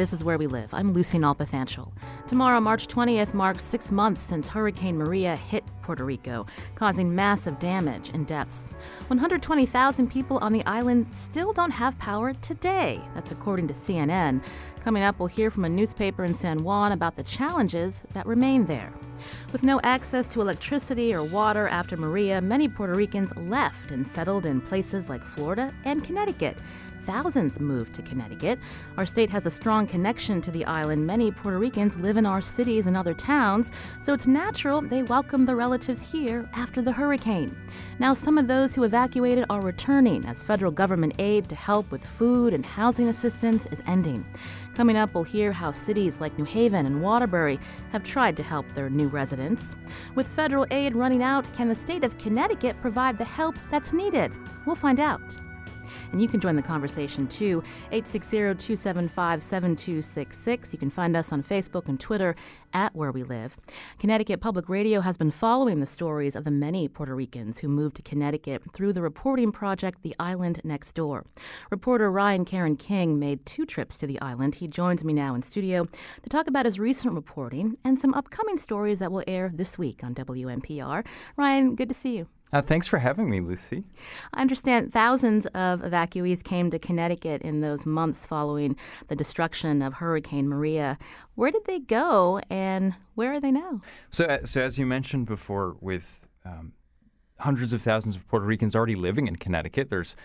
This is Where We Live. I'm Lucy Nalpathanchel. Tomorrow, March 20th, marks six months since Hurricane Maria hit Puerto Rico, causing massive damage and deaths. 120,000 people on the island still don't have power today. That's according to CNN. Coming up, we'll hear from a newspaper in San Juan about the challenges that remain there. With no access to electricity or water after Maria, many Puerto Ricans left and settled in places like Florida and Connecticut. Thousands moved to Connecticut. Our state has a strong connection to the island. Many Puerto Ricans live in our cities and other towns, so it's natural they welcome the relatives here after the hurricane. Now, some of those who evacuated are returning as federal government aid to help with food and housing assistance is ending. Coming up, we'll hear how cities like New Haven and Waterbury have tried to help their new residents. With federal aid running out, can the state of Connecticut provide the help that's needed? We'll find out. And you can join the conversation too. 860 275 7266. You can find us on Facebook and Twitter at Where We Live. Connecticut Public Radio has been following the stories of the many Puerto Ricans who moved to Connecticut through the reporting project The Island Next Door. Reporter Ryan Caron King made two trips to the island. He joins me now in studio to talk about his recent reporting and some upcoming stories that will air this week on WNPR. Ryan, good to see you. Uh, thanks for having me, Lucy. I understand thousands of evacuees came to Connecticut in those months following the destruction of Hurricane Maria. Where did they go, and where are they now? So, so as you mentioned before, with um, hundreds of thousands of Puerto Ricans already living in Connecticut, there's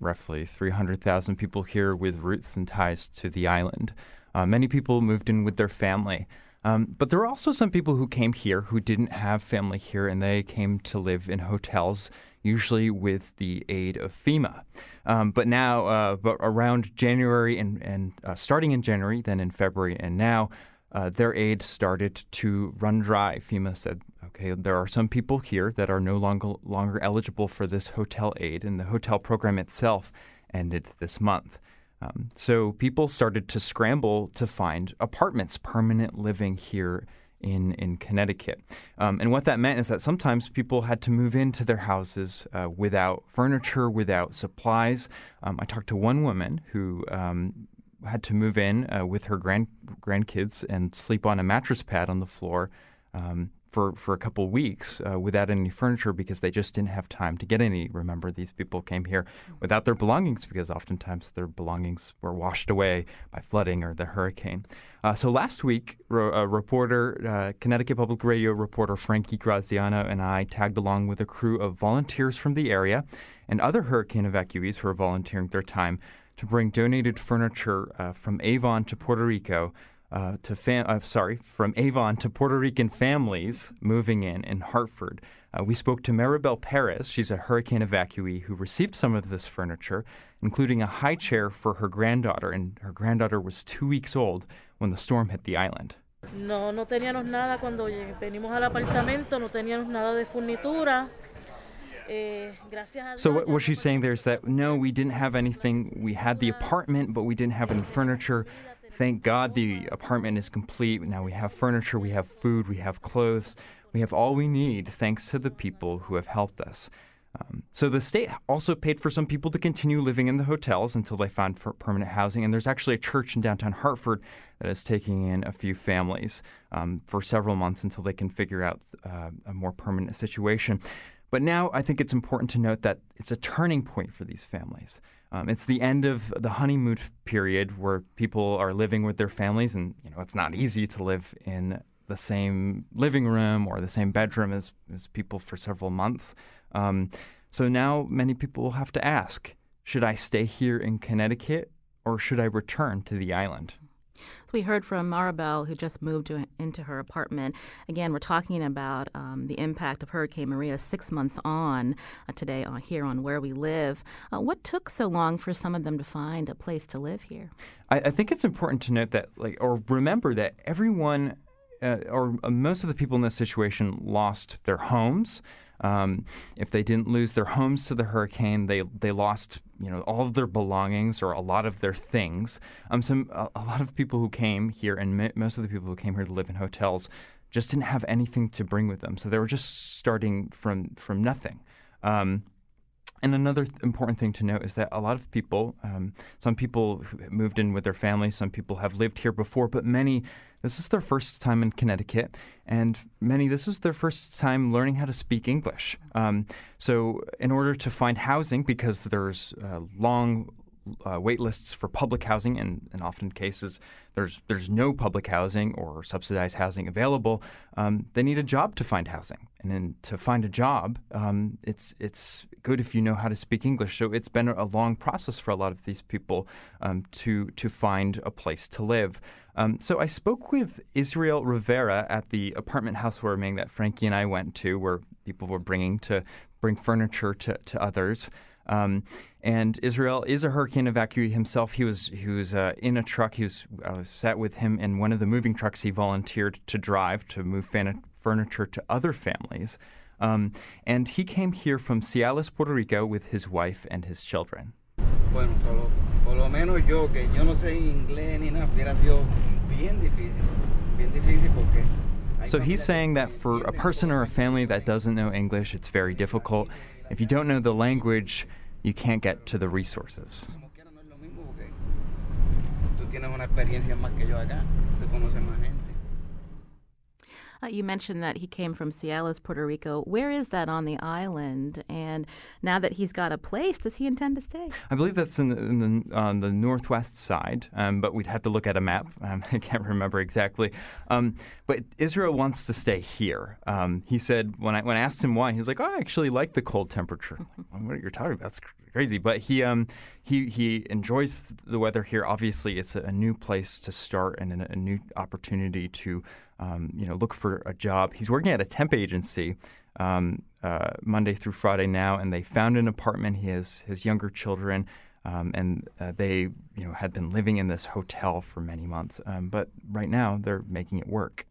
roughly 300,000 people here with roots and ties to the island. Uh, many people moved in with their family. Um, but there were also some people who came here who didn't have family here, and they came to live in hotels, usually with the aid of FEMA. Um, but now, uh, but around January and, and uh, starting in January, then in February, and now, uh, their aid started to run dry. FEMA said, okay, there are some people here that are no longer, longer eligible for this hotel aid, and the hotel program itself ended this month. Um, so people started to scramble to find apartments, permanent living here in in Connecticut. Um, and what that meant is that sometimes people had to move into their houses uh, without furniture, without supplies. Um, I talked to one woman who. Um, had to move in uh, with her grand grandkids and sleep on a mattress pad on the floor um, for, for a couple weeks uh, without any furniture because they just didn't have time to get any. Remember, these people came here without their belongings because oftentimes their belongings were washed away by flooding or the hurricane. Uh, so last week, ro- a reporter, uh, Connecticut Public Radio reporter Frankie Graziano and I tagged along with a crew of volunteers from the area and other hurricane evacuees who are volunteering their time to bring donated furniture uh, from Avon to Puerto Rico uh, to fam- uh, sorry from Avon to Puerto Rican families moving in in Hartford. Uh, we spoke to Maribel Perez. She's a hurricane evacuee who received some of this furniture, including a high chair for her granddaughter, and her granddaughter was two weeks old when the storm hit the island. No, no teníamos nada cuando venimos al apartamento, no teníamos nada de furnitura. Eh, so what, what she's saying there is that no, we didn't have anything. We had the apartment, but we didn't have any furniture. Thank God the apartment is complete. Now we have furniture, we have food, we have clothes, we have all we need thanks to the people who have helped us. Um, so the state also paid for some people to continue living in the hotels until they found permanent housing. And there's actually a church in downtown Hartford that is taking in a few families um, for several months until they can figure out uh, a more permanent situation. But now I think it's important to note that it's a turning point for these families. Um, it's the end of the honeymoon period where people are living with their families, and you know it's not easy to live in the same living room or the same bedroom as, as people for several months. Um, so now many people will have to ask: Should I stay here in Connecticut, or should I return to the island? So we heard from Maribel, who just moved to, into her apartment. Again, we're talking about um, the impact of Hurricane Maria six months on uh, today on, here on Where We Live. Uh, what took so long for some of them to find a place to live here? I, I think it's important to note that, like, or remember that everyone, uh, or uh, most of the people in this situation, lost their homes. Um, if they didn't lose their homes to the hurricane, they they lost you know all of their belongings or a lot of their things. Um, some a, a lot of people who came here, and most of the people who came here to live in hotels, just didn't have anything to bring with them, so they were just starting from from nothing. Um, and another th- important thing to note is that a lot of people, um, some people moved in with their families, some people have lived here before, but many, this is their first time in Connecticut, and many, this is their first time learning how to speak English. Um, so, in order to find housing, because there's uh, long uh, wait lists for public housing, and in often cases there's there's no public housing or subsidized housing available. Um, they need a job to find housing, and then to find a job, um, it's it's good if you know how to speak English. So it's been a long process for a lot of these people um, to to find a place to live. Um, so I spoke with Israel Rivera at the apartment housewarming that Frankie and I went to, where people were bringing to bring furniture to, to others. Um, and Israel is a hurricane evacuee himself. He was he was uh, in a truck. He was I was sat with him in one of the moving trucks he volunteered to drive to move fan- furniture to other families. Um, and he came here from Ciales, Puerto Rico, with his wife and his children. Bueno, por lo, por lo menos yo, que yo no sé inglés ni nada, hubiera sido bien difícil, bien difícil porque. So he's saying that for a person or a family that doesn't know English, it's very difficult. If you don't know the language, you can't get to the resources. Tú tienes una experiencia más que yo acá, tú conoces más gente. Uh, you mentioned that he came from Ciales, Puerto Rico. Where is that on the island? And now that he's got a place, does he intend to stay? I believe that's in the, in the on the northwest side, um, but we'd have to look at a map. Um, I can't remember exactly. Um, but Israel wants to stay here. Um, he said when I when I asked him why, he was like, "Oh, I actually like the cold temperature." what are you talking about? That's crazy. But he um, he he enjoys the weather here. Obviously, it's a, a new place to start and a, a new opportunity to um, you know look for a job. He's working at a temp agency. Um, uh, Monday through Friday now, and they found an apartment. He has his younger children, um, and uh, they you know had been living in this hotel for many months. Um, but right now, they're making it work.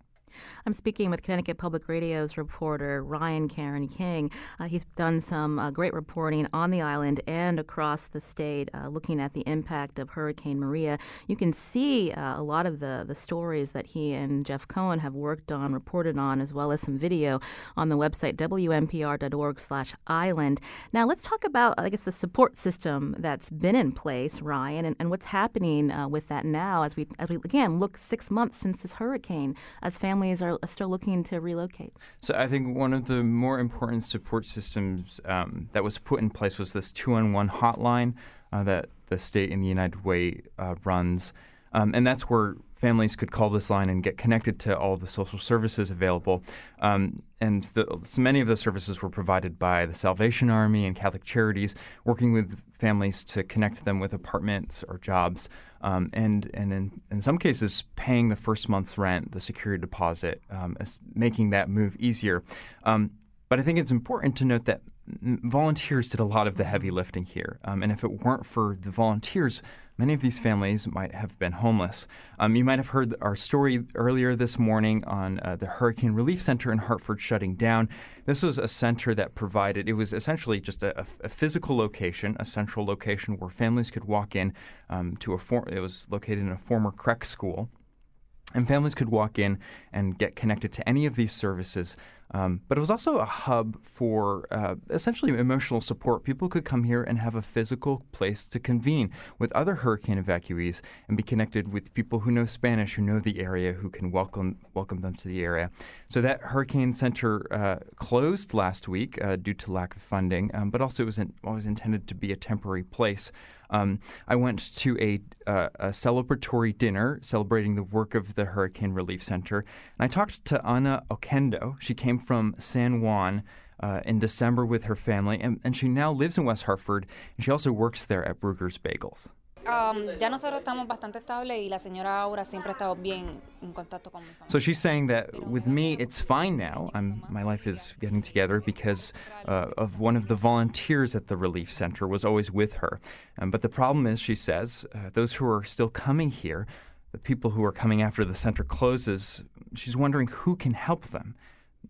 I'm speaking with Connecticut Public Radio's reporter Ryan Caron King. Uh, he's done some uh, great reporting on the island and across the state, uh, looking at the impact of Hurricane Maria. You can see uh, a lot of the the stories that he and Jeff Cohen have worked on, reported on, as well as some video on the website wnpr.org/island. Now let's talk about, I guess, the support system that's been in place, Ryan, and, and what's happening uh, with that now as we as we again look six months since this hurricane, as families are still looking to relocate. So I think one of the more important support systems um, that was put in place was this two-on-one hotline uh, that the state and the United Way uh, runs, um, and that's where families could call this line and get connected to all the social services available. Um, and the, so many of those services were provided by the Salvation Army and Catholic Charities, working with families to connect them with apartments or jobs, um, and and in, in some cases paying the first month's rent, the security deposit, um, making that move easier. Um, but I think it's important to note that volunteers did a lot of the heavy lifting here, um, and if it weren't for the volunteers, many of these families might have been homeless. Um, you might have heard our story earlier this morning on uh, the Hurricane Relief Center in Hartford shutting down. This was a center that provided, it was essentially just a, a physical location, a central location where families could walk in um, to a, for- it was located in a former Creek school. And families could walk in and get connected to any of these services. Um, but it was also a hub for uh, essentially emotional support. People could come here and have a physical place to convene with other hurricane evacuees and be connected with people who know Spanish, who know the area, who can welcome welcome them to the area. So that hurricane center uh, closed last week uh, due to lack of funding, um, but also it was, in, was intended to be a temporary place. Um, I went to a, uh, a, celebratory dinner celebrating the work of the Hurricane Relief Center, and I talked to Ana Oquendo. She came from San Juan. Uh, in December with her family, and, and she now lives in West Hartford, and she also works there at Bruegger's Bagels. Um, ya nosotros estamos bastante estables y la señora Aura siempre ha estado bien en contacto con mi familia. So she's saying that with me, it's fine now. I'm, my life is getting together because uh, of one of the volunteers at the relief center was always with her. Um, but the problem is, she says, uh, those who are still coming here, the people who are coming after the center closes, she's wondering who can help them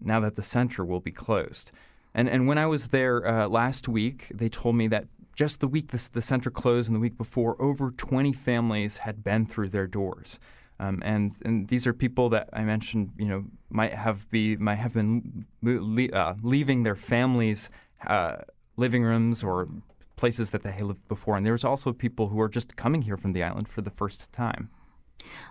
now that the center will be closed. And, and when I was there uh, last week, they told me that just the week this, the center closed and the week before, over 20 families had been through their doors. Um, and and these are people that I mentioned, you know, might have be might have been le- uh, leaving their families' uh, living rooms or places that they lived before. And there's also people who are just coming here from the island for the first time.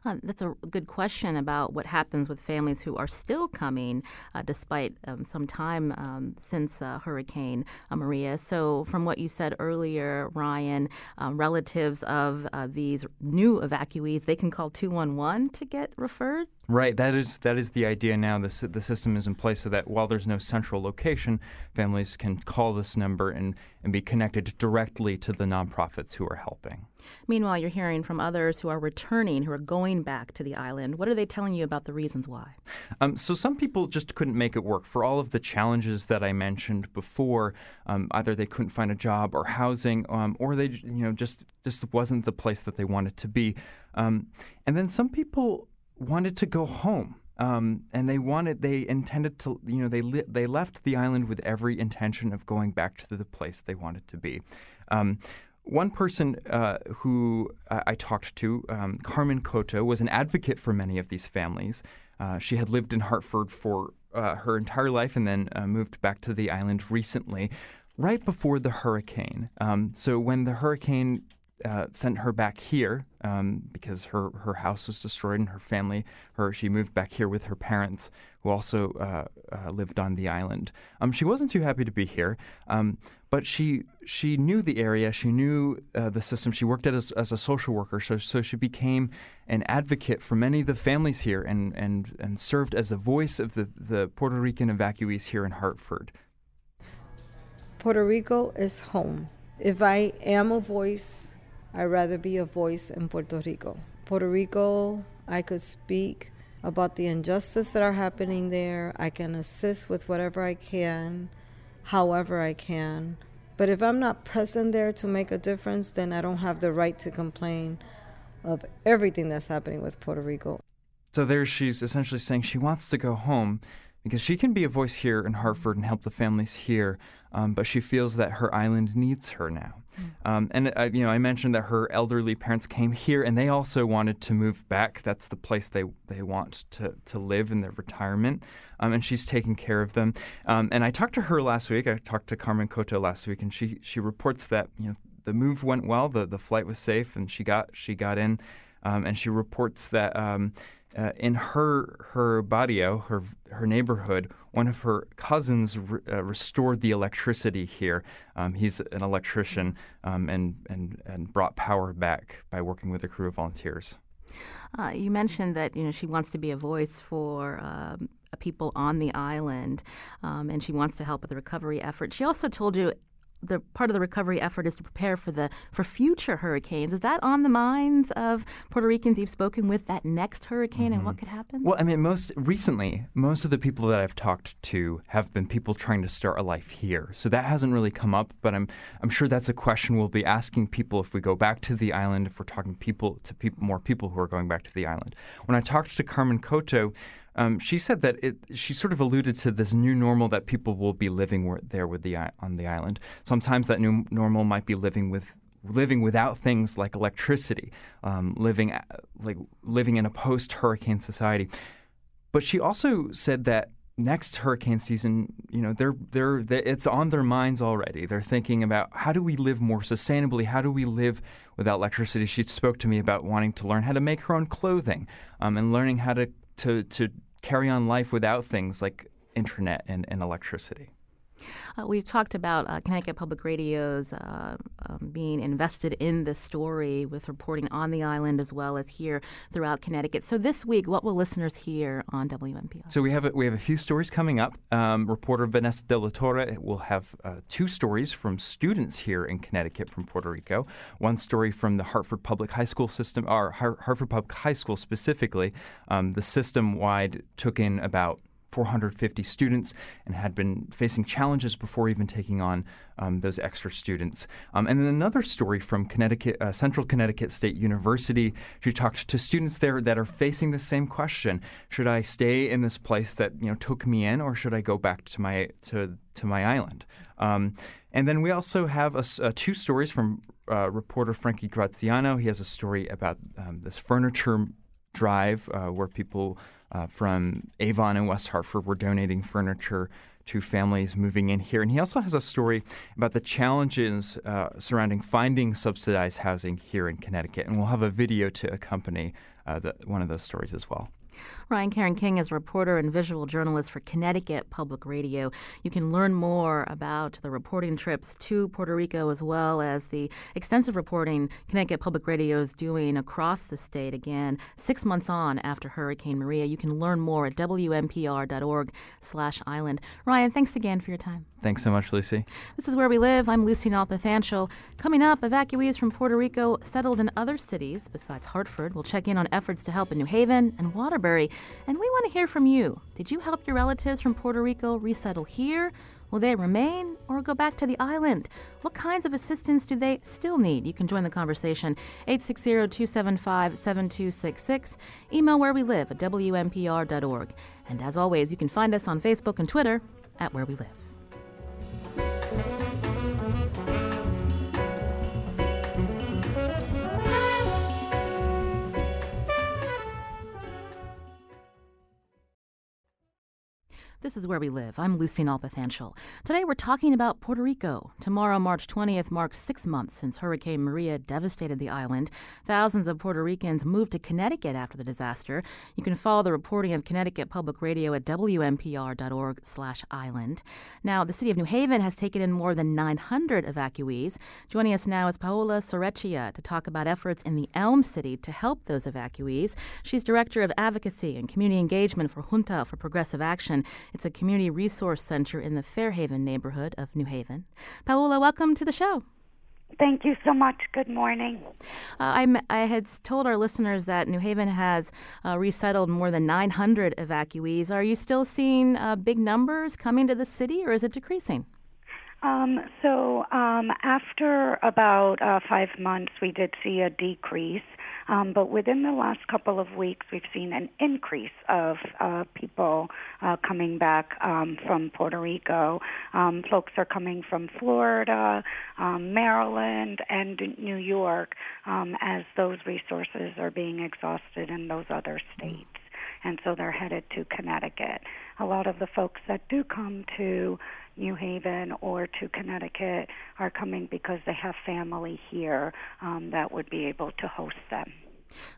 Uh, that's a good question about what happens with families who are still coming uh, despite um, some time um, since uh, Hurricane uh, Maria. So, from what you said earlier, Ryan, um, relatives of uh, these new evacuees, they can call 211 to get referred? Right. That is that is the idea now. The, the system is in place so that while there's no central location, families can call this number and, and be connected directly to the nonprofits who are helping. Meanwhile, you're hearing from others who are returning, who are going back to the island. What are they telling you about the reasons why? Um, so some people just couldn't make it work for all of the challenges that I mentioned before. Um, either they couldn't find a job or housing, um, or they you know just just wasn't the place that they wanted to be. Um, and then some people wanted to go home. Um, and they wanted, they intended to, you know, they li- they left the island with every intention of going back to the place they wanted to be. Um, one person uh, who I, I talked to, um, Carmen Cotto, was an advocate for many of these families. Uh, she had lived in Hartford for uh, her entire life and then uh, moved back to the island recently, right before the hurricane. Um, so when the hurricane uh, sent her back here um, because her, her house was destroyed and her family her she moved back here with her parents who also uh, uh, lived on the island. Um, she wasn't too happy to be here, um, but she she knew the area, she knew uh, the system. She worked as, as a social worker, so so she became an advocate for many of the families here and and and served as a voice of the the Puerto Rican evacuees here in Hartford. Puerto Rico is home. If I am a voice I'd rather be a voice in Puerto Rico. Puerto Rico, I could speak about the injustice that are happening there. I can assist with whatever I can, however I can. But if I'm not present there to make a difference, then I don't have the right to complain of everything that's happening with Puerto Rico. So there she's essentially saying she wants to go home because she can be a voice here in Hartford and help the families here, um, but she feels that her island needs her now. Mm. Um, and uh, you know, I mentioned that her elderly parents came here, and they also wanted to move back. That's the place they they want to to live in their retirement, um, and she's taking care of them. Um, and I talked to her last week. I talked to Carmen Cotto last week, and she she reports that you know the move went well, the the flight was safe, and she got she got in, um, and she reports that um, uh, in her her barrio, her her neighborhood, one of her cousins re- uh, restored the electricity here. Um, he's an electrician um, and and and brought power back by working with a crew of volunteers. Uh, you mentioned that you know she wants to be a voice for. Um, people on the island, um, and she wants to help with the recovery effort. She also told you the part of the recovery effort is to prepare for the for future hurricanes. Is that on the minds of Puerto Ricans you've spoken with that next hurricane mm-hmm. and what mm-hmm. could happen? Well, I mean, most recently, most of the people that I've talked to have been people trying to start a life here. So that hasn't really come up, but I'm I'm sure that's a question we'll be asking people if we go back to the island. If we're talking people to people more people who are going back to the island. When I talked to Carmen Cotto, um, she said that it, she sort of alluded to this new normal that people will be living there with the on the island. Sometimes that new normal might be living with living without things like electricity, um, living uh, like living in a post-hurricane society. But she also said that next hurricane season, you know, they're, they're, they're, it's on their minds already. They're thinking about how do we live more sustainably? How do we live without electricity? She spoke to me about wanting to learn how to make her own clothing um, and learning how to, to, to carry on life without things like internet and, and electricity. Uh, we've talked about uh, Connecticut Public Radio's uh, um, being invested in this story with reporting on the island as well as here throughout Connecticut. So this week, what will listeners hear on WNPR? So we have a, we have a few stories coming up. Um, reporter Vanessa De La Torre will have uh, two stories from students here in Connecticut from Puerto Rico. One story from the Hartford Public High School system, or Hartford Public High School specifically. Um, the system wide took in about 450 students and had been facing challenges before even taking on um, those extra students. Um, and then another story from Connecticut, uh, Central Connecticut State University. She talked to students there that are facing the same question: Should I stay in this place that you know took me in, or should I go back to my to to my island? Um, and then we also have a, uh, two stories from uh, reporter Frankie Graziano. He has a story about um, this furniture drive uh, where people uh, from Avon and West Hartford were donating furniture to families moving in here. And he also has a story about the challenges uh, surrounding finding subsidized housing here in Connecticut. And we'll have a video to accompany uh, the, one of those stories as well. Ryan Caron King is a reporter and visual journalist for Connecticut Public Radio. You can learn more about the reporting trips to Puerto Rico as well as the extensive reporting Connecticut Public Radio is doing across the state again, six months on after Hurricane Maria. You can learn more at WNPR.org slash island. Ryan, thanks again for your time. Thanks so much, Lucy. This is Where We Live. I'm Lucy Nalpathanchel. Coming up, evacuees from Puerto Rico settled in other cities besides Hartford. We'll check in on efforts to help in New Haven and Waterbury. And we want to hear from you. Did you help your relatives from Puerto Rico resettle here? Will they remain or go back to the island? What kinds of assistance do they still need? You can join the conversation 860 275 7266. Email where we live at WNPR.org. And as always, you can find us on Facebook and Twitter at Where We Live. This is Where We Live. I'm Lucy Nalpathanchel. Today we're talking about Puerto Rico. Tomorrow, March 20th, marks six months since Hurricane Maria devastated the island. Thousands of Puerto Ricans moved to Connecticut after the disaster. You can follow the reporting of Connecticut Public Radio at wnpr.org slash island. Now, the city of New Haven has taken in more than 900 evacuees. Joining us now is Paola Sorecchia to talk about efforts in the Elm City to help those evacuees. She's Director of Advocacy and Community Engagement for Junta for Progressive Action it's a community resource center in the Fairhaven neighborhood of New Haven. Paola, welcome to the show. Thank you so much. Good morning. Uh, I, I had told our listeners that New Haven has uh, resettled more than 900 evacuees. Are you still seeing uh, big numbers coming to the city, or is it decreasing? Um, so, um, after about uh, five months, we did see a decrease. Um, but within the last couple of weeks, we've seen an increase of uh, people uh, coming back um, from Puerto Rico. Um, folks are coming from Florida, um, Maryland, and New York um, as those resources are being exhausted in those other states. And so they're headed to Connecticut. A lot of the folks that do come to New Haven or to Connecticut are coming because they have family here um, that would be able to host them.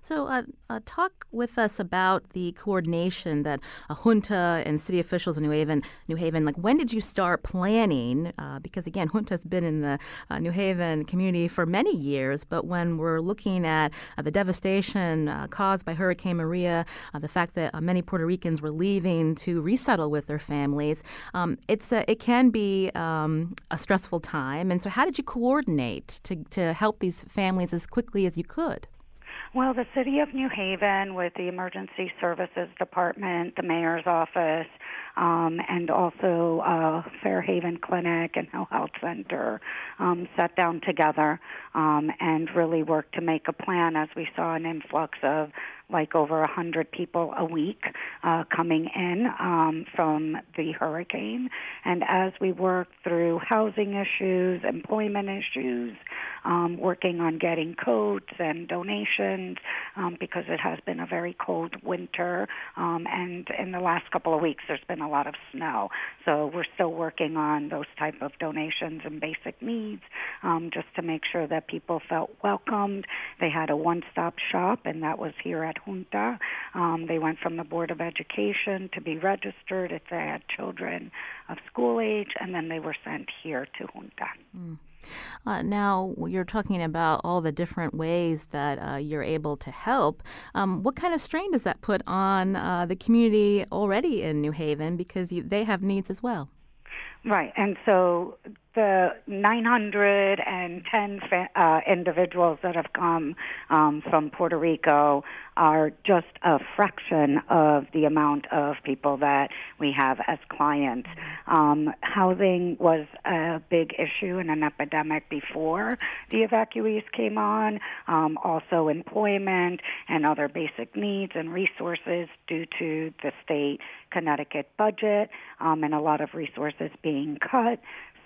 So, uh, uh, talk with us about the coordination that a junta and city officials in New Haven. New Haven, like when did you start planning? Uh, because again, junta's been in the uh, New Haven community for many years, but when we're looking at uh, the devastation caused by Hurricane Maria, the fact that many Puerto Ricans were leaving to resettle with their families, um, it's a, it can be um, a stressful time. And so, how did you coordinate to to help these families as quickly as you could? Well, the City of New Haven, with the Emergency Services Department, the Mayor's Office, um, and also uh, Fairhaven Clinic and Health Center, um, sat down together um, and really worked to make a plan as we saw an influx of like over a hundred people a week uh, coming in um, from the hurricane. And as we work through housing issues, employment issues, um, working on getting coats and donations um, because it has been a very cold winter. Um, and in the last couple of weeks, there's been a lot of snow. So we're still working on those type of donations and basic needs, um, just to make sure that people felt welcomed. They had a one-stop shop, and that was here at Junta. Um, they went from the Board of Education to be registered if they had children of school age, and then they were sent here to Junta. Mm. Uh, now, you're talking about all the different ways that uh, you're able to help. Um, what kind of strain does that put on uh, the community already in New Haven because you, they have needs as well? Right, and so the 910 fa- uh, individuals that have come um, from Puerto Rico are just a fraction of the amount of people that we have as clients. Um, housing was a big issue and an epidemic before the evacuees came on. Um, also, employment and other basic needs and resources due to the state Connecticut budget um, and a lot of resources being cut.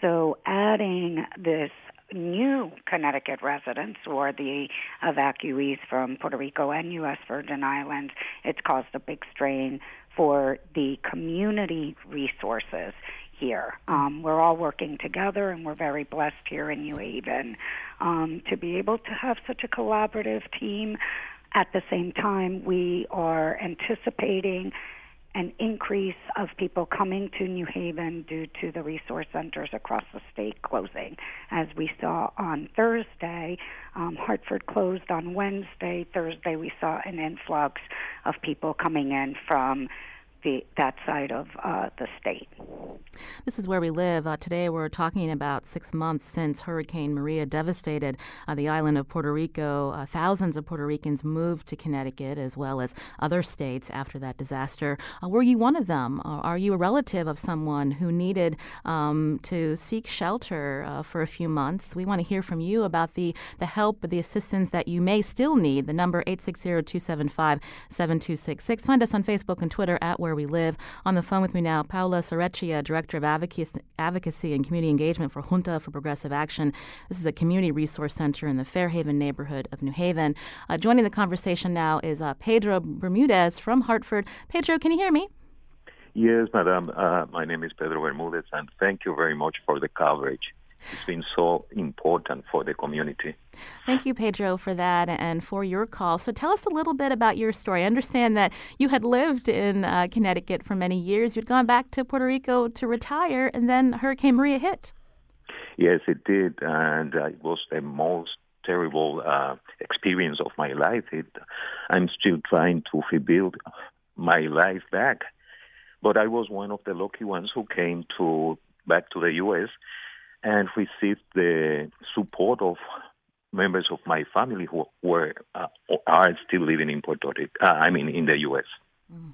So adding this new Connecticut residents or the evacuees from Puerto Rico and U.S. Virgin Islands, it's caused a big strain for the community resources here. Um, we're all working together, and we're very blessed here in New Haven um, to be able to have such a collaborative team. At the same time, we are anticipating an increase of people coming to New Haven due to the resource centers across the state closing. As we saw on Thursday, um, Hartford closed on Wednesday. Thursday, we saw an influx of people coming in from the, that side of uh, the state. This is where we live. Uh, today we're talking about six months since Hurricane Maria devastated uh, the island of Puerto Rico. Uh, thousands of Puerto Ricans moved to Connecticut as well as other states after that disaster. Uh, were you one of them? Uh, are you a relative of someone who needed um, to seek shelter for a few months? We want to hear from you about the, the help, the assistance that you may still need. The number 860 275 7266. Find us on Facebook and Twitter at Where where we live. On the phone with me now, Paula Sorecchia, Director of Advocacy and Community Engagement for Junta for Progressive Action. This is a community resource center in the Fairhaven neighborhood of New Haven. Uh, joining the conversation now is uh, Pedro Bermudez from Hartford. Pedro, can you hear me? Yes, madam. Uh, my name is Pedro Bermudez, and thank you very much for the coverage. It's been so important for the community. Thank you, Pedro, for that and for your call. So tell us a little bit about your story. I understand that you had lived in uh, Connecticut for many years. You'd gone back to Puerto Rico to retire, and then Hurricane Maria hit. Yes, it did, and uh, it was the most terrible uh, experience of my life. It, I'm still trying to rebuild my life back, but I was one of the lucky ones who came to back to the U.S and received the support of members of my family who were uh, are still living in Puerto Rico. Uh, I mean, in the U.S. Mm.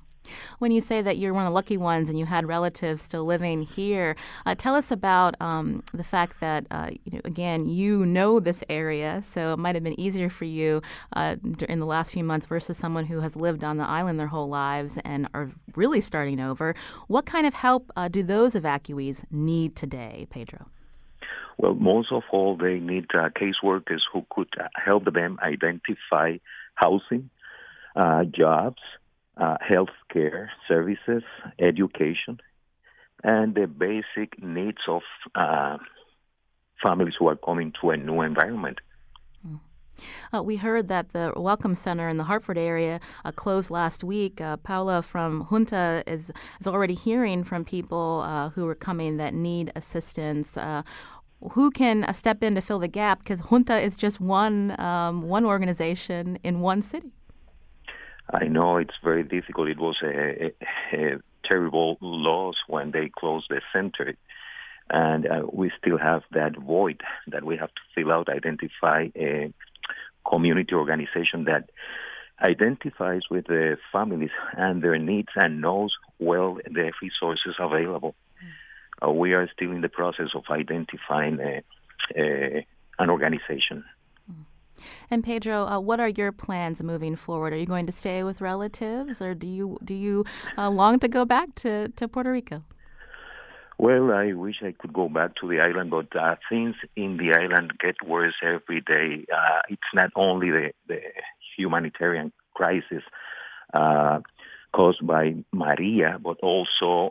When you say that you're one of the lucky ones and you had relatives still living here, uh, tell us about um, the fact that, uh, you know, again, you know this area, so it might have been easier for you uh, in the last few months versus someone who has lived on the island their whole lives and are really starting over. What kind of help uh, do those evacuees need today, Pedro? Well, most of all, they need uh, caseworkers who could uh, help them identify housing, uh, jobs, uh, health care services, education, and the basic needs of uh, families who are coming to a new environment. Hmm. Uh, we heard that the Welcome Center in the Hartford area uh, closed last week. Uh, Paula from Junta is, is already hearing from people uh, who are coming that need assistance who can uh, step in to fill the gap? Because Junta is just one um, one organization in one city. I know it's very difficult. It was a, a, a terrible loss when they closed the center, and uh, we still have that void that we have to fill out, identify a community organization that identifies with the families and their needs and knows well the resources available uh, we are still in the process of identifying a, a, an organization. And Pedro, uh, what are your plans moving forward? Are you going to stay with relatives, or do you do you uh, long to go back to, to Puerto Rico? Well, I wish I could go back to the island, but uh, things in the island get worse every day. Uh, it's not only the, the humanitarian crisis uh, caused by Maria, but also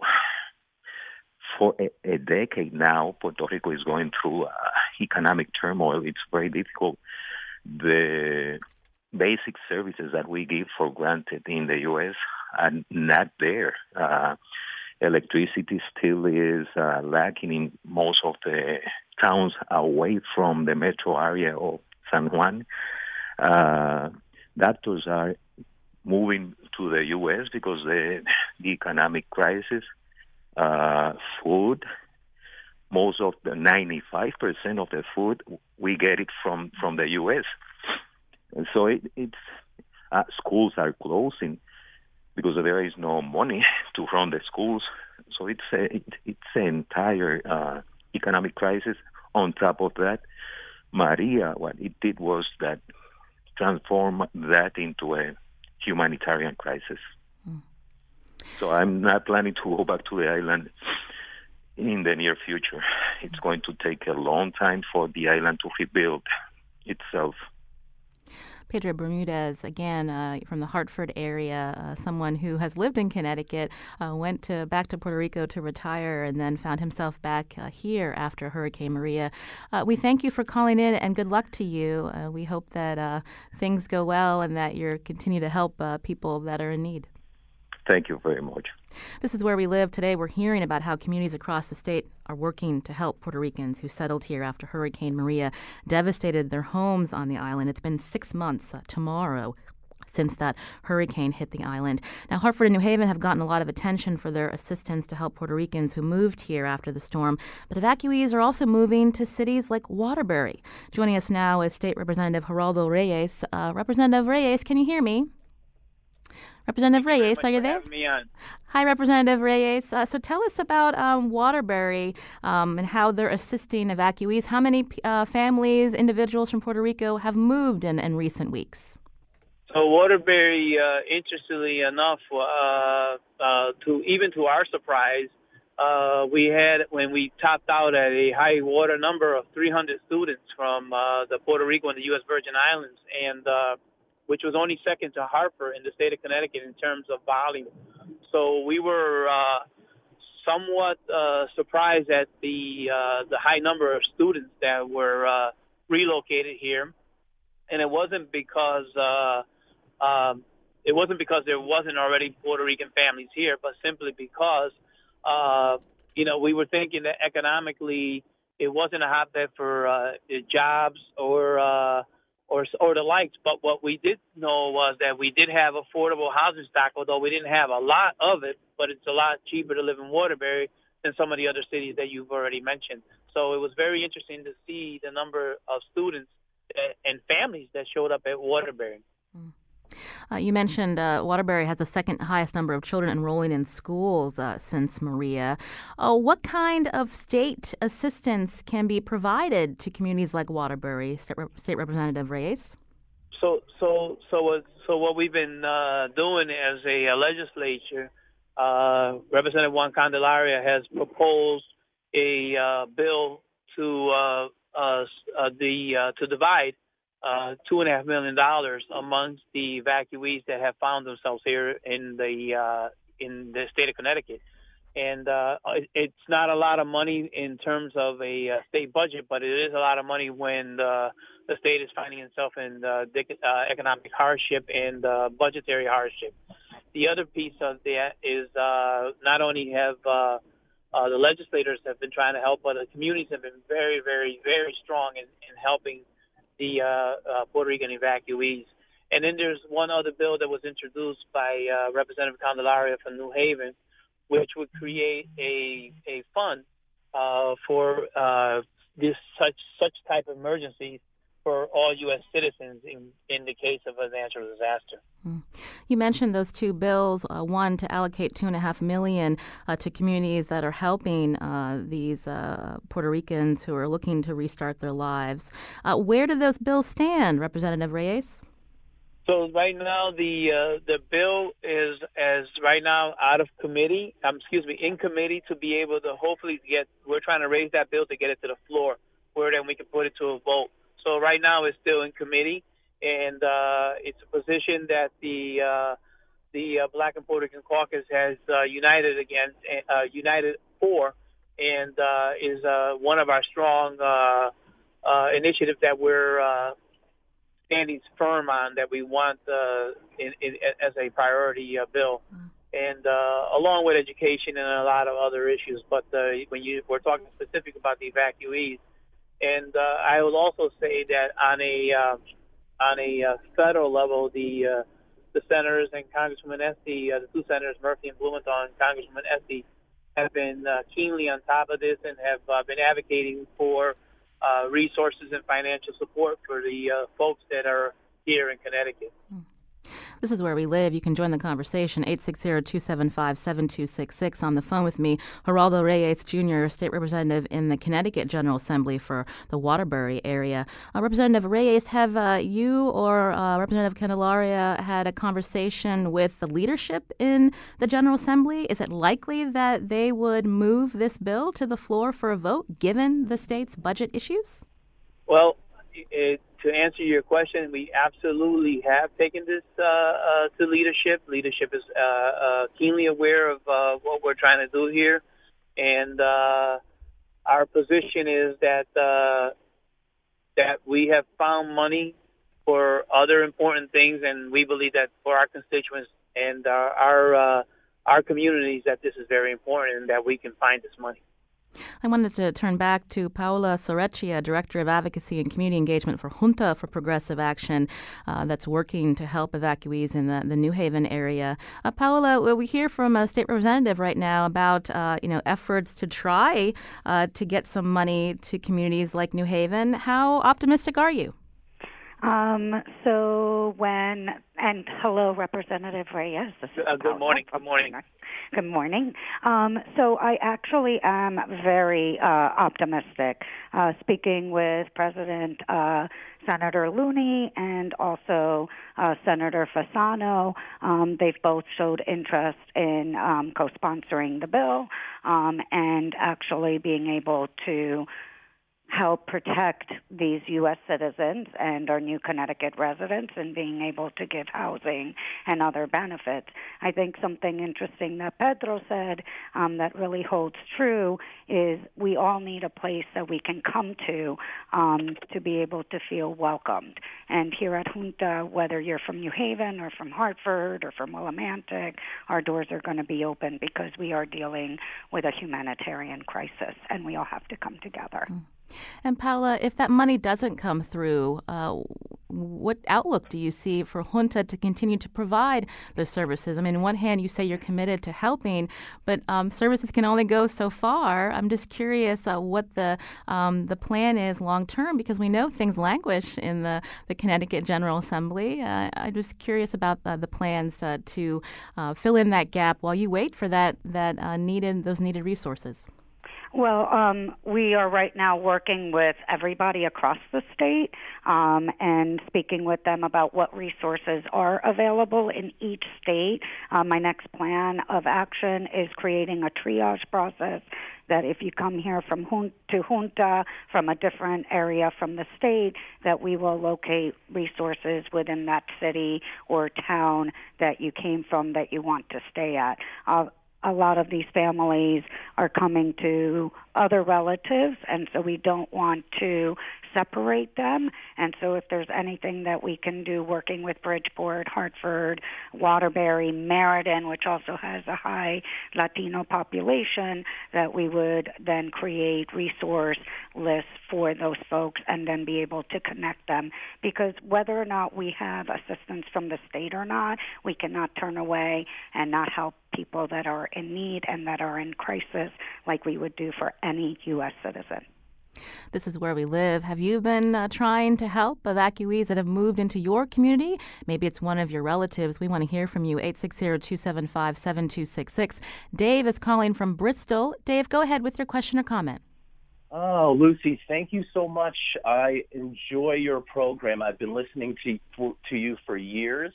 for a, a, decade now, Puerto Rico is going through uh, economic turmoil. It's very difficult. The basic services that we give for granted in the U.S. are not there. Uh, electricity still is uh, lacking in most of the towns away from the metro area of San Juan. Uh, doctors are moving to the U.S. because the, the economic crisis, uh, food, most of the 95% of the food we get it from from the U.S. And so it, it's uh, schools are closing because there is no money to run the schools. So it's a, it, it's an entire uh, economic crisis. On top of that, Maria, what it did was that transform that into a humanitarian crisis. So I'm not planning to go back to the island in the near future. It's going to take a long time for the island to rebuild itself. Pedro Bermudez, again uh, from the Hartford area, uh, someone who has lived in Connecticut, uh, went to back to Puerto Rico to retire, and then found himself back uh, here after Hurricane Maria. Uh, we thank you for calling in, and good luck to you. Uh, we hope that things go well and that you continue to help people that are in need. Thank you very much. This is where we live. Today, we're hearing about how communities across the state are working to help Puerto Ricans who settled here after Hurricane Maria devastated their homes on the island. It's been six months uh, tomorrow since that hurricane hit the island. Now, Hartford and New Haven have gotten a lot of attention for their assistance to help Puerto Ricans who moved here after the storm, but evacuees are also moving to cities like Waterbury. Joining us now is State Representative Geraldo Reyes. Uh, Representative Reyes, can you hear me? Representative Reyes, are you there? Hi, Representative Reyes. Uh, so tell us about um, Waterbury um, and how they're assisting evacuees. How many uh, families, individuals from Puerto Rico have moved in, in recent weeks? So Waterbury, uh, interestingly enough, uh, uh, to even to our surprise, uh, we had when we topped out at a high water number of 300 students from the Puerto Rico and the U.S. Virgin Islands, and which was only second to Hartford in the state of Connecticut in terms of volume. So we were uh, somewhat uh, surprised at the uh, the high number of students that were uh, relocated here, and it wasn't because uh, um, it wasn't because there wasn't already Puerto Rican families here, but simply because uh, you know we were thinking that economically it wasn't a hotbed for uh, jobs or uh, or or the likes. But what we did know was that we did have affordable housing stock, although we didn't have a lot of it. But it's a lot cheaper to live in Waterbury than some of the other cities that you've already mentioned. So it was very interesting to see the number of students eh, and families that showed up at Waterbury. Uh, you mentioned uh, Waterbury has the second highest number of children enrolling in schools uh, since Maria. Uh, what kind of state assistance can be provided to communities like Waterbury, State, Rep- state Representative Reyes? So, so, so, so what we've been uh, doing as a, legislature, uh, Representative Juan Candelaria has proposed a bill to the to divide uh, two and a half million dollars amongst the evacuees that have found themselves here in the uh, in the state of Connecticut. And uh, it's not a lot of money in terms of a uh, state budget, but it is a lot of money when the, the state is finding itself in uh, uh, economic hardship and uh, budgetary hardship. The other piece of that is uh, not only have uh, uh, the legislators have been trying to help, but the communities have been very, very, very strong in, in helping the uh, uh, Puerto Rican evacuees. And then there's one other bill that was introduced by uh, Representative Candelaria from New Haven, which would create a a fund uh, for uh, this such such type of emergencies for all U.S. citizens in, in the case of a natural disaster. Mm. You mentioned those two bills. Uh, one to allocate two and a half million uh, to communities that are helping uh, these uh, Puerto Ricans who are looking to restart their lives. Uh, where do those bills stand, Representative Reyes? So right now the uh, the bill is as right now out of committee. Um, excuse me, in committee to be able to hopefully get. We're trying to raise that bill to get it to the floor, where then we can put it to a vote. So right now it's still in committee, and uh, it's a position that the uh, the uh, Black and Puerto Rican Caucus has uh, united against, uh, united for, and uh, is uh, one of our strong uh, uh, initiatives that we're uh, standing firm on that we want uh, in, in, as a priority uh, bill, and uh, along with education and a lot of other issues. But uh, when you we're talking specific about the evacuees, and uh, I will also say that on a uh, on a uh, federal level, the uh, the senators and Congresswoman Esty, uh, the two senators Murphy and Blumenthal and Congresswoman Esty, have been uh, keenly on top of this and have uh, been advocating for uh, resources and financial support for the uh, folks that are here in Connecticut. This is where we live. You can join the conversation 860-275-7266 on the phone with me, Geraldo Reyes Jr., state representative in the Connecticut General Assembly for the Waterbury area. Uh, Representative Reyes, have uh, you or uh, Representative Candelaria had a conversation with the leadership in the General Assembly? Is it likely that they would move this bill to the floor for a vote given the state's budget issues? Well, it, to answer your question, we absolutely have taken this uh, uh, to leadership. Leadership is uh, uh keenly aware of uh, what we're trying to do here, and uh, our position is that that we have found money for other important things, and we believe that for our constituents and our our, our communities that this is very important, and that we can find this money. I wanted to turn back to Paola Sorecchia, Director of Advocacy and Community Engagement for Junta for Progressive Action, uh, that's working to help evacuees in the, the New Haven area. Uh, Paola, we hear from a state representative right now about uh, you know efforts to try uh, to get some money to communities like New Haven. How optimistic are you? Um, so when and hello, Representative Reyes. Uh, good morning. Good morning. Good morning. Um, so I actually am very uh, optimistic. Uh, speaking with President uh, Senator Looney and also uh, Senator Fasano, um, they've both showed interest in um, co-sponsoring the bill um, and actually being able to help protect these U.S. citizens and our new Connecticut residents and being able to give housing and other benefits. I think something interesting that Pedro said um, that really holds true is we all need a place that we can come to um, to be able to feel welcomed. And here at Junta, whether you're from New Haven or from Hartford or from Willimantic, our doors are going to be open because we are dealing with a humanitarian crisis and we all have to come together. Mm. And Paula, if that money doesn't come through, uh, what outlook do you see for Junta to continue to provide the services? I mean, on one hand, you say you're committed to helping, but um, services can only go so far. I'm just curious uh, what the um, the plan is long term because we know things languish in the, the Connecticut General Assembly. Uh, I'm just curious about the plans uh, to uh, fill in that gap while you wait for that that uh, needed those needed resources. Well, um, we are right now working with everybody across the state um, and speaking with them about what resources are available in each state. Uh, my next plan of action is creating a triage process that if you come here from Jun- to Junta from a different area from the state, that we will locate resources within that city or town that you came from that you want to stay at. Uh, a lot of these families are coming to other relatives, and so we don't want to separate them. And so, if there's anything that we can do working with Bridgeport, Hartford, Waterbury, Meriden, which also has a high Latino population, that we would then create resource lists for those folks and then be able to connect them. Because whether or not we have assistance from the state or not, we cannot turn away and not help people that are in need and that are in crisis like we would do for any U.S. citizen. This is where we live. Have you been uh, trying to help evacuees that have moved into your community? Maybe it's one of your relatives. We want to hear from you. 860 275 7266. Dave is calling from Bristol. Dave, go ahead with your question or comment. Oh, Lucy, thank you so much. I enjoy your program. I've been listening to, to you for years.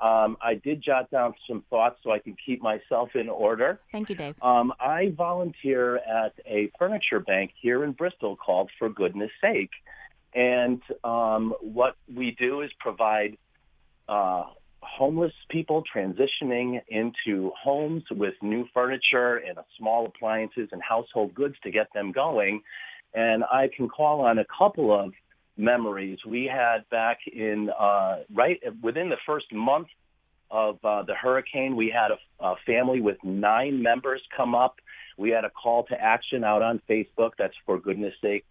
Um, I did jot down some thoughts so I can keep myself in order. Thank you, Dave. Um, I volunteer at a furniture bank here in Bristol called For Goodness Sake. And um, what we do is provide uh, homeless people transitioning into homes with new furniture and small appliances and household goods to get them going. And I can call on a couple of memories we had back in uh, right within the first month of uh, the hurricane. We had a, a family with nine members come up. We had a call to action out on Facebook. That's for goodness sake.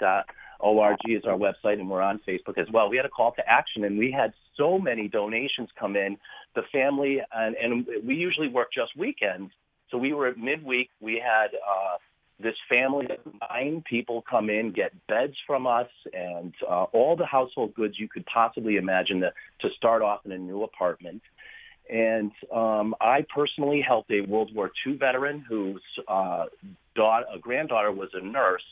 org is our website, and we're on Facebook as well. We had a call to action, and we had so many donations come in. The family, and, and we usually work just weekends. So we were at midweek. We had uh, this family of nine people come in, get beds from us, and uh, all the household goods you could possibly imagine to, to start off in a new apartment. And um, I personally helped a World War II veteran whose uh, daughter, a granddaughter was a nurse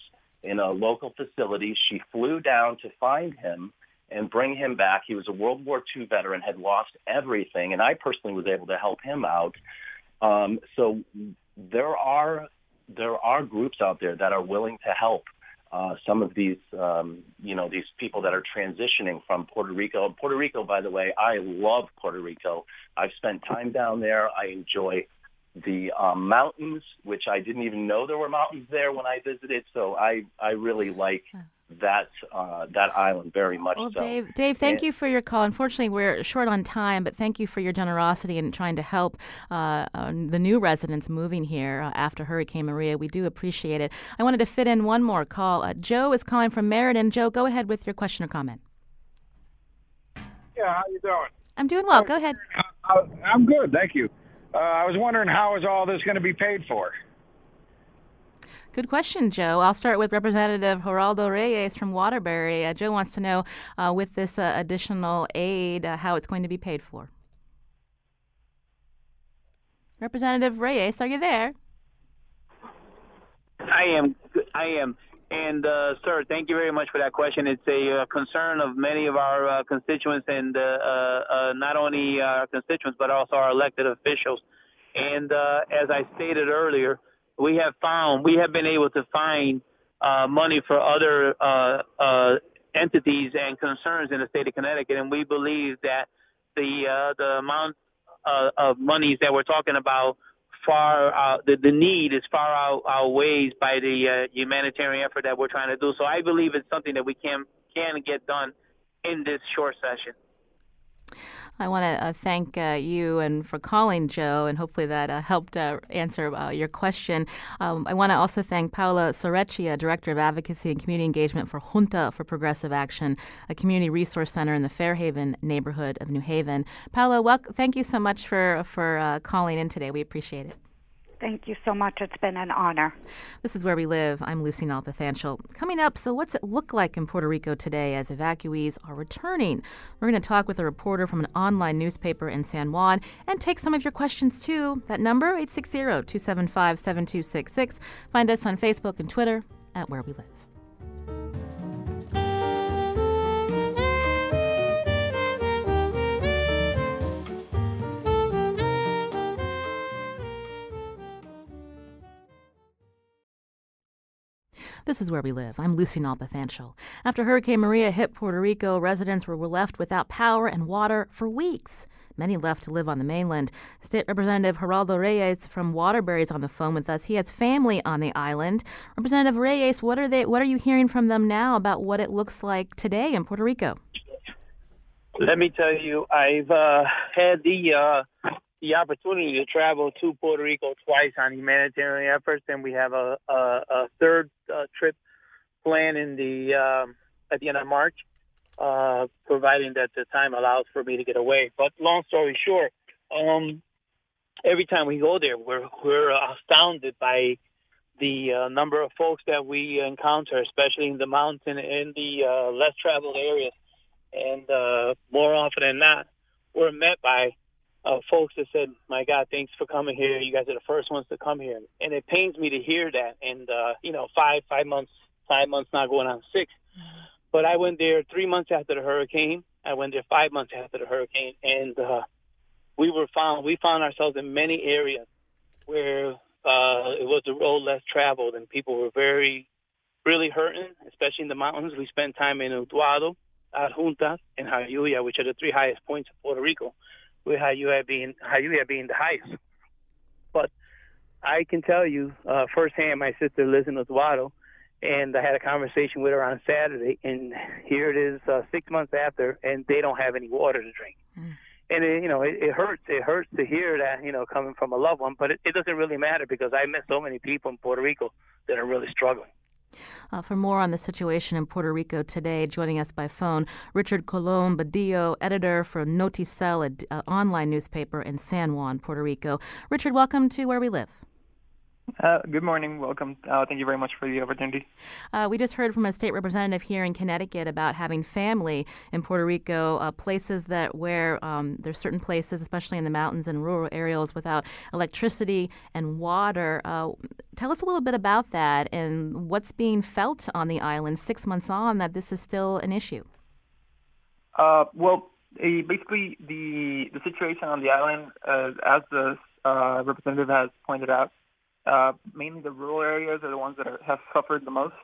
in a local facility. She flew down to find him and bring him back. He was a World War II veteran, had lost everything, and I personally was able to help him out. Um, so there are there are groups out there that are willing to help uh, some of these, um, you know, these people that are transitioning from Puerto Rico. Puerto Rico, by the way, I love Puerto Rico. I've spent time down there. I enjoy the um, mountains, which I didn't even know there were mountains there when I visited. So I, I really like that uh, that island very much. Well, so. Dave, Dave, thank and, you for your call. Unfortunately, we're short on time, but thank you for your generosity in trying to help uh, uh, the new residents moving here uh, after Hurricane Maria. We do appreciate it. I wanted to fit in one more call. Uh, Joe is calling from Meriden. Joe, go ahead with your question or comment. Yeah, how you doing? I'm doing well. Go ahead. I'm good, thank you. Uh, I was wondering how is all this going to be paid for? Good question, Joe. I'll start with Representative Geraldo Reyes from Waterbury. Uh, Joe wants to know, uh, with this uh, additional aid, uh, how it's going to be paid for. Representative Reyes, are you there? I am. I am. And uh, sir, thank you very much for that question. It's a uh, concern of many of our constituents, and not only our constituents, but also our elected officials. And as I stated earlier, we have found we have been able to find uh, money for other uh, uh, entities and concerns in the state of Connecticut, and we believe that the uh, the amount uh, of monies that we're talking about far out, the, the need is far out outweighs by the uh, humanitarian effort that we're trying to do. So I believe it's something that we can can get done in this short session. I want to uh, thank uh, you and for calling, Joe, and hopefully that uh, helped uh, answer uh, your question. Um, I want to also thank Paula Sorecchia, Director of Advocacy and Community Engagement for Junta for Progressive Action, a community resource center in the Fairhaven neighborhood of New Haven. Well, thank you so much for for uh, calling in today. We appreciate it. Thank you so much. It's been an honor. This is Where We Live. I'm Lucy Nalpathanchel. Coming up, so what's it look like in Puerto Rico today as evacuees are returning? We're going to talk with a reporter from an online newspaper in San Juan and take some of your questions too. That number, 860-275-7266. Find us on Facebook and Twitter at Where We Live. This is where we live. I'm Lucy Nalpathanchel. After Hurricane Maria hit Puerto Rico, residents were left without power and water for weeks. Many left to live on the mainland. State Representative Geraldo Reyes from Waterbury is on the phone with us. He has family on the island. Representative Reyes, what are they? What are you hearing from them now about what it looks like today in Puerto Rico? Let me tell you, I've uh, had the uh, the opportunity to travel to Puerto Rico twice on humanitarian efforts, and we have a, a, a third uh, trip planned in the um, at the end of March, uh, providing that the time allows for me to get away. But long story short, um, every time we go there, we're we're astounded by the uh, number of folks that we encounter, especially in the mountain and the uh, less traveled areas. And uh, more often than not, we're met by uh, folks that said, "My God, thanks for coming here. You guys are the first ones to come here," and it pains me to hear that. And uh, you know, five five months, five months not going on 6 But I went there three months after the hurricane. I went there five months after the hurricane, and uh, we were found. We found ourselves in many areas where uh, it was a road less traveled, and people were very, really hurting, especially in the mountains. We spent time in Utuado, Adjuntas, and Jayuya, which are the three highest points of Puerto Rico with how you have been how you have been the highest. But I can tell you uh, firsthand, my sister lives in Oswaldo, and I had a conversation with her on Saturday, and here it is uh, six months after, and they don't have any water to drink. Mm. And it, you know, it, it hurts. It hurts to hear that, you know, coming from a loved one. But it, it doesn't really matter because I met so many people in Puerto Rico that are really struggling. Uh, for more on the situation in Puerto Rico today, joining us by phone, Richard Colon Badillo, editor for Noticel, an uh, online newspaper in San Juan, Puerto Rico. Richard, welcome to Where We Live. Uh, good morning. Welcome. Uh, thank you very much for the opportunity. Uh, we just heard from a state representative here in Connecticut about having family in Puerto Rico, uh, places that where um, there's certain places, especially in the mountains and rural areas, without electricity and water. Uh, tell us a little bit about that and what's being felt on the island six months on that this is still an issue. Uh, well, basically the the situation on the island, as the representative has pointed out uh, mainly the rural areas are the ones that are, have suffered the most.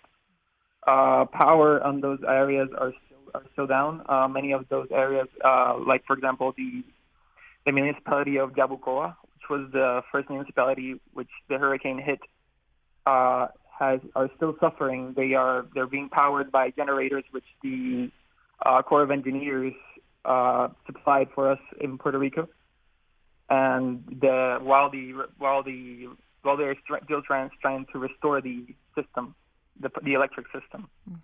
Uh, power on those areas are still are still down. Uh, many of those areas, uh, like for example the the municipality of Yabucoa, which was the first municipality which the hurricane hit, uh, has are still suffering. They are they're being powered by generators which the uh, Corps of Engineers uh, supplied for us in Puerto Rico. And the while the while the while they're still trying, trying to restore the system, the, the electric system. Mm.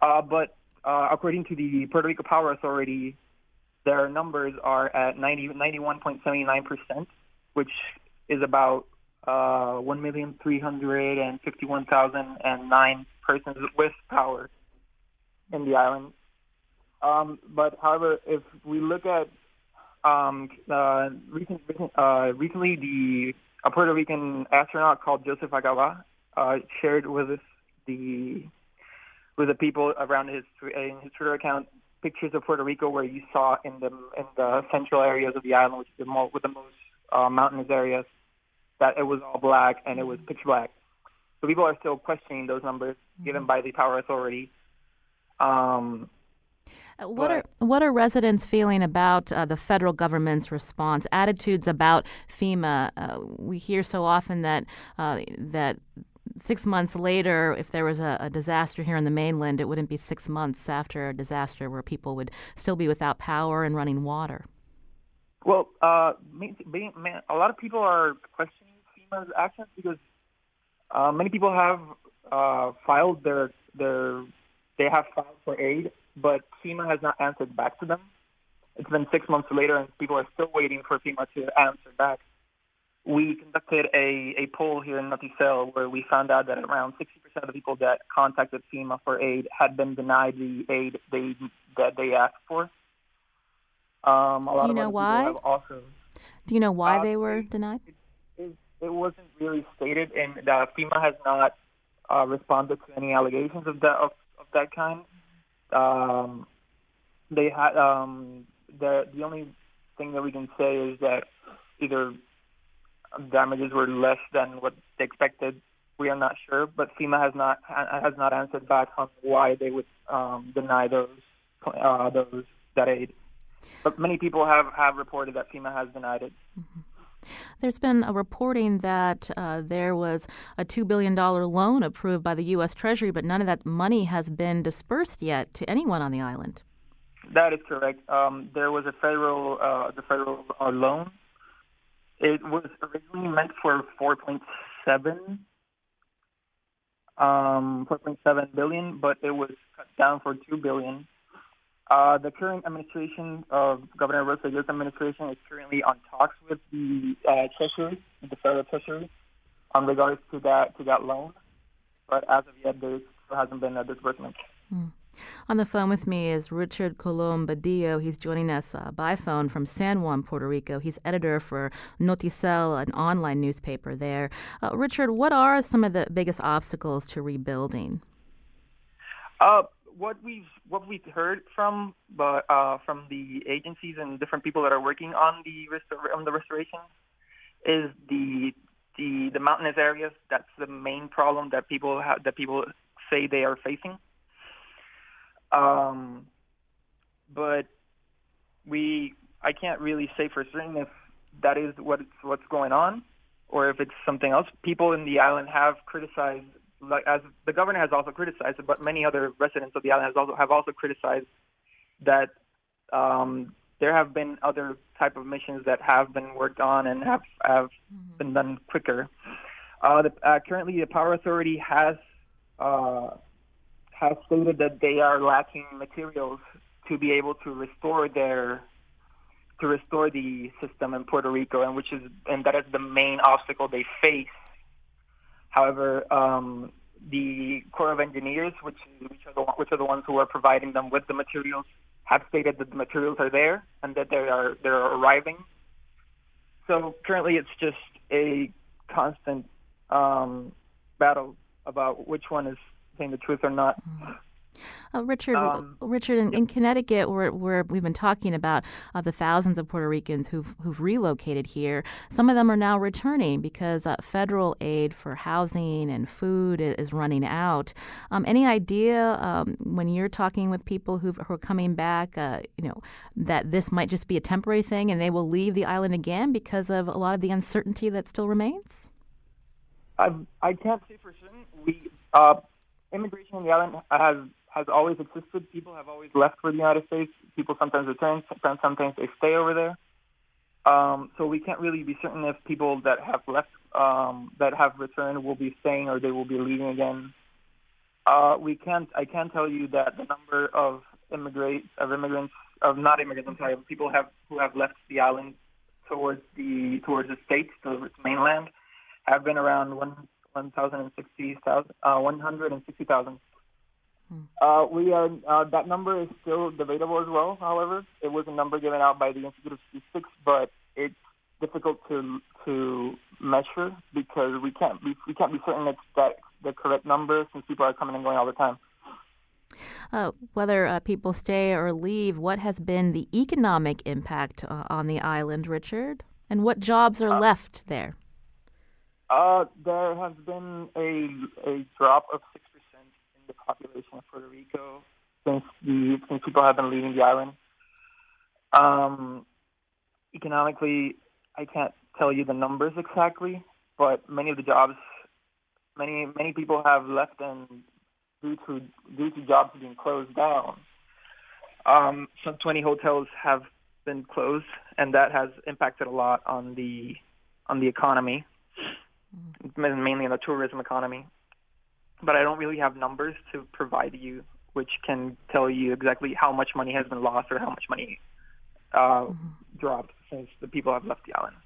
Uh, but uh, according to the Puerto Rico Power Authority, their numbers are at 90, 91.79%, which is about uh, 1,351,009 persons with power in the island. Um, but however, if we look at um, uh, recent, uh, recently the a Puerto Rican astronaut called Joseph Acaba uh, shared with us the with the people around his in his Twitter account pictures of Puerto Rico where you saw in the in the central areas of the island, which is the most, with the most uh, mountainous areas, that it was all black and it was pitch black. So people are still questioning those numbers given by the power authority. Um, uh, what are what are residents feeling about uh, the federal government's response? Attitudes about FEMA. Uh, we hear so often that uh, that six months later, if there was a, a, disaster here in the mainland, it wouldn't be six months after a disaster where people would still be without power and running water. Well, uh, a lot of people are questioning FEMA's actions because uh, many people have filed their their they have filed for aid but FEMA has not answered back to them. It's been six months later, and people are still waiting for FEMA to answer back. We conducted a, a poll here in Noticel where we found out that around 60% of the people that contacted FEMA for aid had been denied the aid they that they asked for. Um, Do you know why? Also, Do you know why uh, they were denied? It, it, it, wasn't really stated, and uh, FEMA has not uh, responded to any allegations of that of, of that kind um, they had um, the the only thing that we can say is that either damages were less than what they expected. We are not sure, but FEMA has not has not answered back on why they would um, deny those uh, those that aid. But many people have, have reported that FEMA has denied it. Mm-hmm. There's been a reporting that uh, there was a $2 billion loan approved by the U.S. Treasury, but none of that money has been dispersed yet to anyone on the island. That is correct. Um, there was a federal, uh, the federal uh, loan. It was originally meant for 4.7, um, 4.7 billion, but it was cut down for 2 billion. Uh, the current administration of Governor Rosselló's administration is currently on talks with the uh, Treasury, the federal Treasury, on regards to that to that loan. But as of yet, there hasn't been a disbursement. Mm. On the phone with me is Richard Colon Badillo. He's joining us uh, by phone from San Juan, Puerto Rico. He's editor for Noticel, an online newspaper there. Uh, Richard, what are some of the biggest obstacles to rebuilding? Uh, what we've what we've heard from but uh, from the agencies and different people that are working on the restor- on the restoration is the the the mountainous areas. That's the main problem that people that people say they are facing. Um, but we I can't really say for certain if that is what what's going on or if it's something else. People in the island have criticized, like as the governor has also criticized it, but many other residents of the island has also have also criticized that um, there have been other type of missions that have been worked on and have have mm-hmm. been done quicker. Uh, the, uh, currently, the Power Authority has uh, has stated that they are lacking materials to be able to restore their to restore the system in Puerto Rico, and which is and that is the main obstacle they face. However, um, the Corps of Engineers, which which are the which are the ones who are providing them with the materials, have stated that the materials are there and that they are they're arriving. So currently, it's just a constant um, battle about which one is saying the truth or not. Mm-hmm. Uh, Richard, um, Richard, in, in Connecticut, we've been talking about uh, the thousands of Puerto Ricans who've who've relocated here, some of them are now returning because uh, federal aid for housing and food is running out. Um, any idea um, when you're talking with people who are coming back, uh, you know, that this might just be a temporary thing and they will leave the island again because of a lot of the uncertainty that still remains? I I can't say for certain. We uh, immigration on the island has has always existed. People have always left for the United States. People sometimes return, sometimes, sometimes they stay over there. Um, so we can't really be certain if people that have left, um, that have returned, will be staying or they will be leaving again. Uh, we can't. I can tell you that the number of immigrants, of immigrants, of not immigrants. I'm sorry, people have who have left the island towards the towards the states, towards mainland, have been around one one thousand and sixty thousand, uh, one hundred and sixty thousand. Uh, we are uh, that number is still debatable as well. However, it was a number given out by the Institute of Statistics, but it's difficult to to measure because we can't be we can't be certain it's that the correct number since people are coming and going all the time. Uh, whether uh, people stay or leave, what has been the economic impact uh, on the island, Richard? And what jobs are uh, left there? Uh, there has been a a drop of the population of Puerto Rico since the since people have been leaving the island. Um, economically, I can't tell you the numbers exactly, but many of the jobs, many many people have left and due to due to jobs being closed down. Um, some 20 hotels have been closed, and that has impacted a lot on the on the economy, mm-hmm. mainly on the tourism economy but I don't really have numbers to provide you which can tell you exactly how much money has been lost or how much money uh, mm-hmm. dropped since the people have left the island.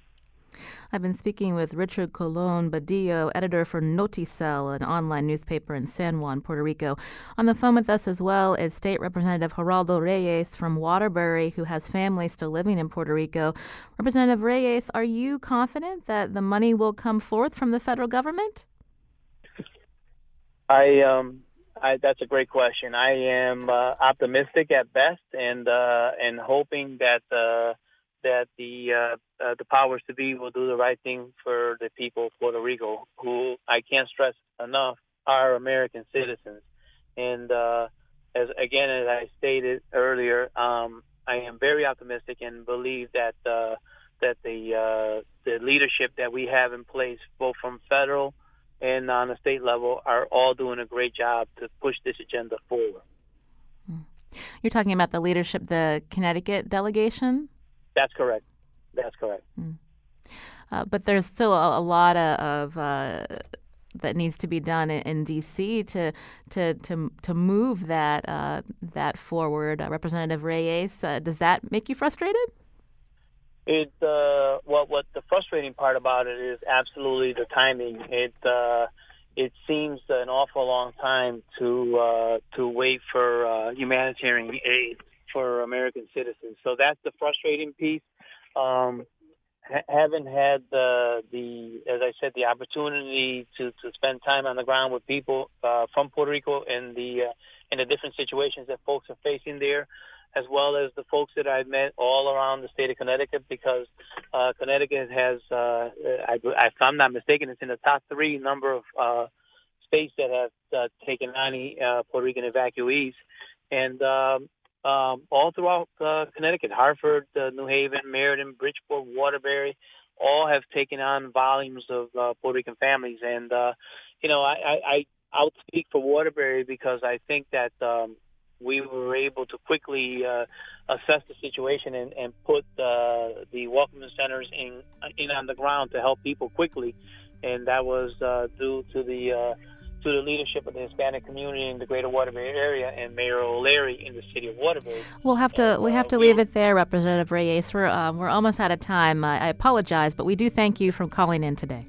I've been speaking with Richard Colon Badillo, editor for Noticel, an online newspaper in San Juan, Puerto Rico. On the phone with us as well is State Representative Geraldo Reyes from Waterbury, who has family still living in Puerto Rico. Representative Reyes, are you confident that the money will come forth from the federal government? I um I that's a great question. I am uh, optimistic at best and uh and hoping that uh that the uh, uh the powers to be will do the right thing for the people of Puerto Rico who I can't stress enough are American citizens. And uh as again as I stated earlier, um I am very optimistic and believe that uh that the uh the leadership that we have in place both from federal and on the state level are all doing a great job to push this agenda forward. Hmm. You're talking about the leadership, the Connecticut delegation? That's correct. That's correct. Mm. Uh, but there's still a, a lot of, uh, that needs to be done in, in, D.C. to to to to move that uh, that forward. Uh, Representative Reyes, uh, does that make you frustrated? It uh, what what the frustrating part about it is absolutely the timing. It uh, it seems an awful long time to uh, to wait for uh, humanitarian aid for American citizens. So that's the frustrating piece. Um, ha- haven't had the the as I said the opportunity to to spend time on the ground with people uh, from Puerto Rico and the uh, in the different situations that folks are facing there as well as the folks that I've met all around the state of Connecticut because uh, Connecticut has, uh, I, if I'm not mistaken, it's in the top three number of uh, states that have uh, taken on uh, Puerto Rican evacuees. And um, um, all throughout uh, Connecticut, Hartford, uh, New Haven, Meriden, Bridgeport, Waterbury, all have taken on volumes of uh, Puerto Rican families. And, uh, you know, I, I, I I'll speak for Waterbury because I think that um, we were able to quickly uh, assess the situation and, and put uh, the welcoming centers in in on the ground to help people quickly, and that was uh, due to the uh, to the leadership of the Hispanic community in the Greater Waterbury area and Mayor O'Leary in the city of Waterbury. We'll have to we have to leave it there, Representative Reyes. We're um, we're almost out of time. I, I apologize, but we do thank you for calling in today.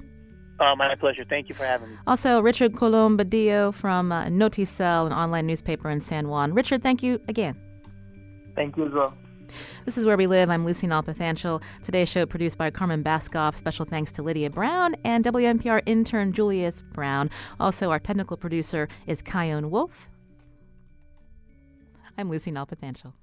Uh, my pleasure. Thank you for having me. Also, Richard Colon Badillo from uh, Noticel, an online newspaper in San Juan. Richard, thank you again. Thank you as well. This is Where We Live. I'm Lucy Nalpathanchel. Today's show produced by Carmen Baskauf. Special thanks to Lydia Brown and WNPR intern Julius Brown. Also, our technical producer is Kyone Wolf. I'm Lucy Nalpathanchel.